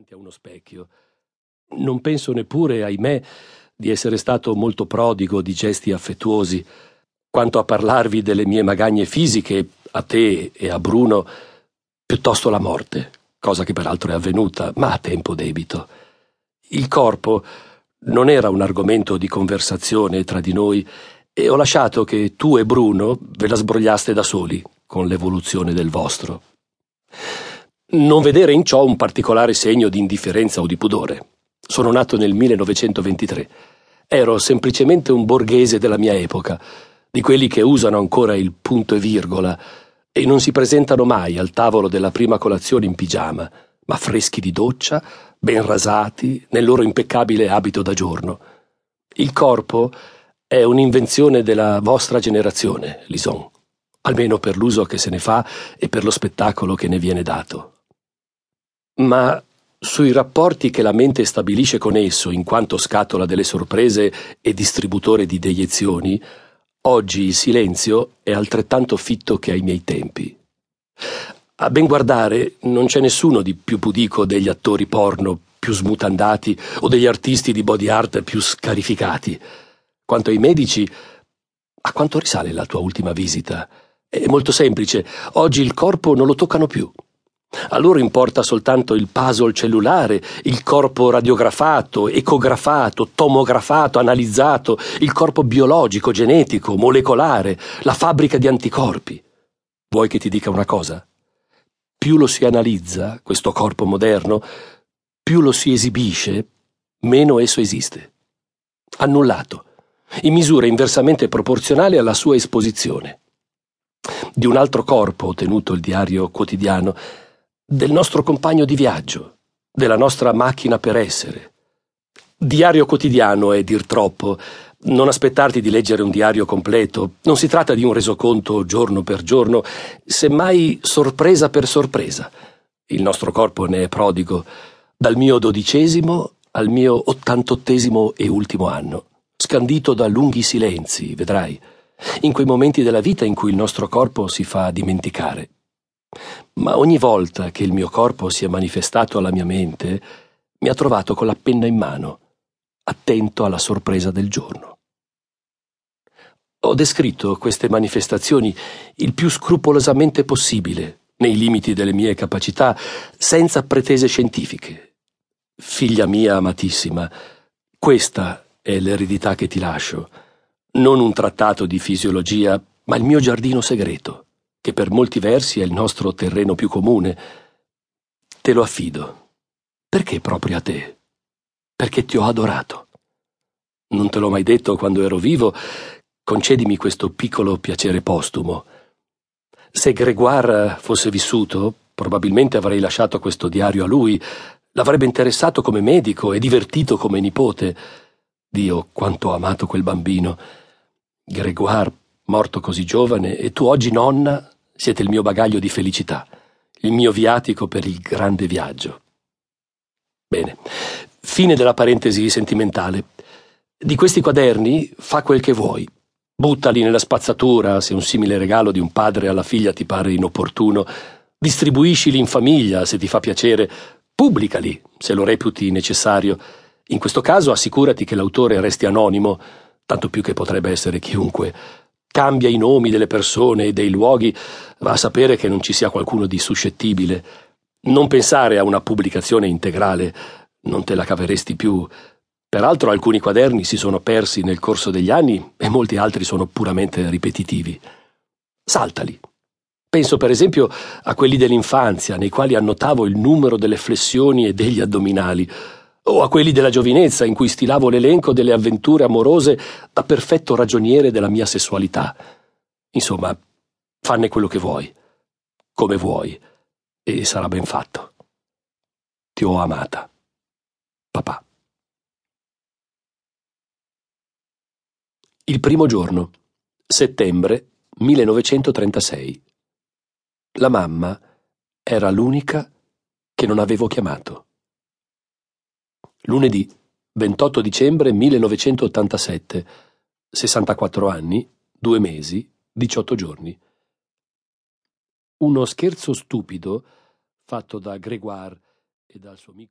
davanti a uno specchio. Non penso neppure, ahimè, di essere stato molto prodigo di gesti affettuosi. Quanto a parlarvi delle mie magagne fisiche, a te e a Bruno, piuttosto la morte, cosa che peraltro è avvenuta, ma a tempo debito. Il corpo non era un argomento di conversazione tra di noi e ho lasciato che tu e Bruno ve la sbrogliaste da soli con l'evoluzione del vostro. Non vedere in ciò un particolare segno di indifferenza o di pudore. Sono nato nel 1923. Ero semplicemente un borghese della mia epoca, di quelli che usano ancora il punto e virgola e non si presentano mai al tavolo della prima colazione in pigiama, ma freschi di doccia, ben rasati, nel loro impeccabile abito da giorno. Il corpo è un'invenzione della vostra generazione, Lison, almeno per l'uso che se ne fa e per lo spettacolo che ne viene dato. Ma sui rapporti che la mente stabilisce con esso in quanto scatola delle sorprese e distributore di deiezioni, oggi il silenzio è altrettanto fitto che ai miei tempi. A ben guardare, non c'è nessuno di più pudico degli attori porno più smutandati o degli artisti di body art più scarificati. Quanto ai medici, a quanto risale la tua ultima visita? È molto semplice, oggi il corpo non lo toccano più. A loro importa soltanto il puzzle cellulare, il corpo radiografato, ecografato, tomografato, analizzato, il corpo biologico, genetico, molecolare, la fabbrica di anticorpi. Vuoi che ti dica una cosa? Più lo si analizza, questo corpo moderno, più lo si esibisce, meno esso esiste. Annullato in misura inversamente proporzionale alla sua esposizione. Di un altro corpo ho tenuto il diario quotidiano, del nostro compagno di viaggio, della nostra macchina per essere. Diario quotidiano è dir troppo. Non aspettarti di leggere un diario completo. Non si tratta di un resoconto giorno per giorno, semmai sorpresa per sorpresa. Il nostro corpo ne è prodigo, dal mio dodicesimo al mio ottantottesimo e ultimo anno scandito da lunghi silenzi, vedrai, in quei momenti della vita in cui il nostro corpo si fa dimenticare. Ma ogni volta che il mio corpo si è manifestato alla mia mente, mi ha trovato con la penna in mano, attento alla sorpresa del giorno. Ho descritto queste manifestazioni il più scrupolosamente possibile, nei limiti delle mie capacità, senza pretese scientifiche. Figlia mia amatissima, questa è l'eredità che ti lascio. Non un trattato di fisiologia, ma il mio giardino segreto, che per molti versi è il nostro terreno più comune. Te lo affido. Perché proprio a te? Perché ti ho adorato. Non te l'ho mai detto quando ero vivo, concedimi questo piccolo piacere postumo. Se Gregoire fosse vissuto, probabilmente avrei lasciato questo diario a lui, l'avrebbe interessato come medico e divertito come nipote. Dio, quanto ho amato quel bambino. Gregoire, morto così giovane, e tu oggi, nonna, siete il mio bagaglio di felicità, il mio viatico per il grande viaggio. Bene, fine della parentesi sentimentale. Di questi quaderni fa quel che vuoi. Buttali nella spazzatura se un simile regalo di un padre alla figlia ti pare inopportuno. Distribuiscili in famiglia se ti fa piacere. Pubblicali se lo reputi necessario in questo caso assicurati che l'autore resti anonimo, tanto più che potrebbe essere chiunque. Cambia i nomi delle persone e dei luoghi, va a sapere che non ci sia qualcuno di suscettibile. Non pensare a una pubblicazione integrale, non te la caveresti più. Peraltro alcuni quaderni si sono persi nel corso degli anni e molti altri sono puramente ripetitivi. Saltali. Penso per esempio a quelli dell'infanzia, nei quali annotavo il numero delle flessioni e degli addominali, o a quelli della giovinezza in cui stilavo l'elenco delle avventure amorose da perfetto ragioniere della mia sessualità. Insomma, fanne quello che vuoi, come vuoi, e sarà ben fatto. Ti ho amata. Papà. Il primo giorno, settembre 1936. La mamma era l'unica che non avevo chiamato. Lunedì 28 dicembre 1987, 64 anni, 2 mesi, 18 giorni. Uno scherzo stupido fatto da Grégoire e dal suo amico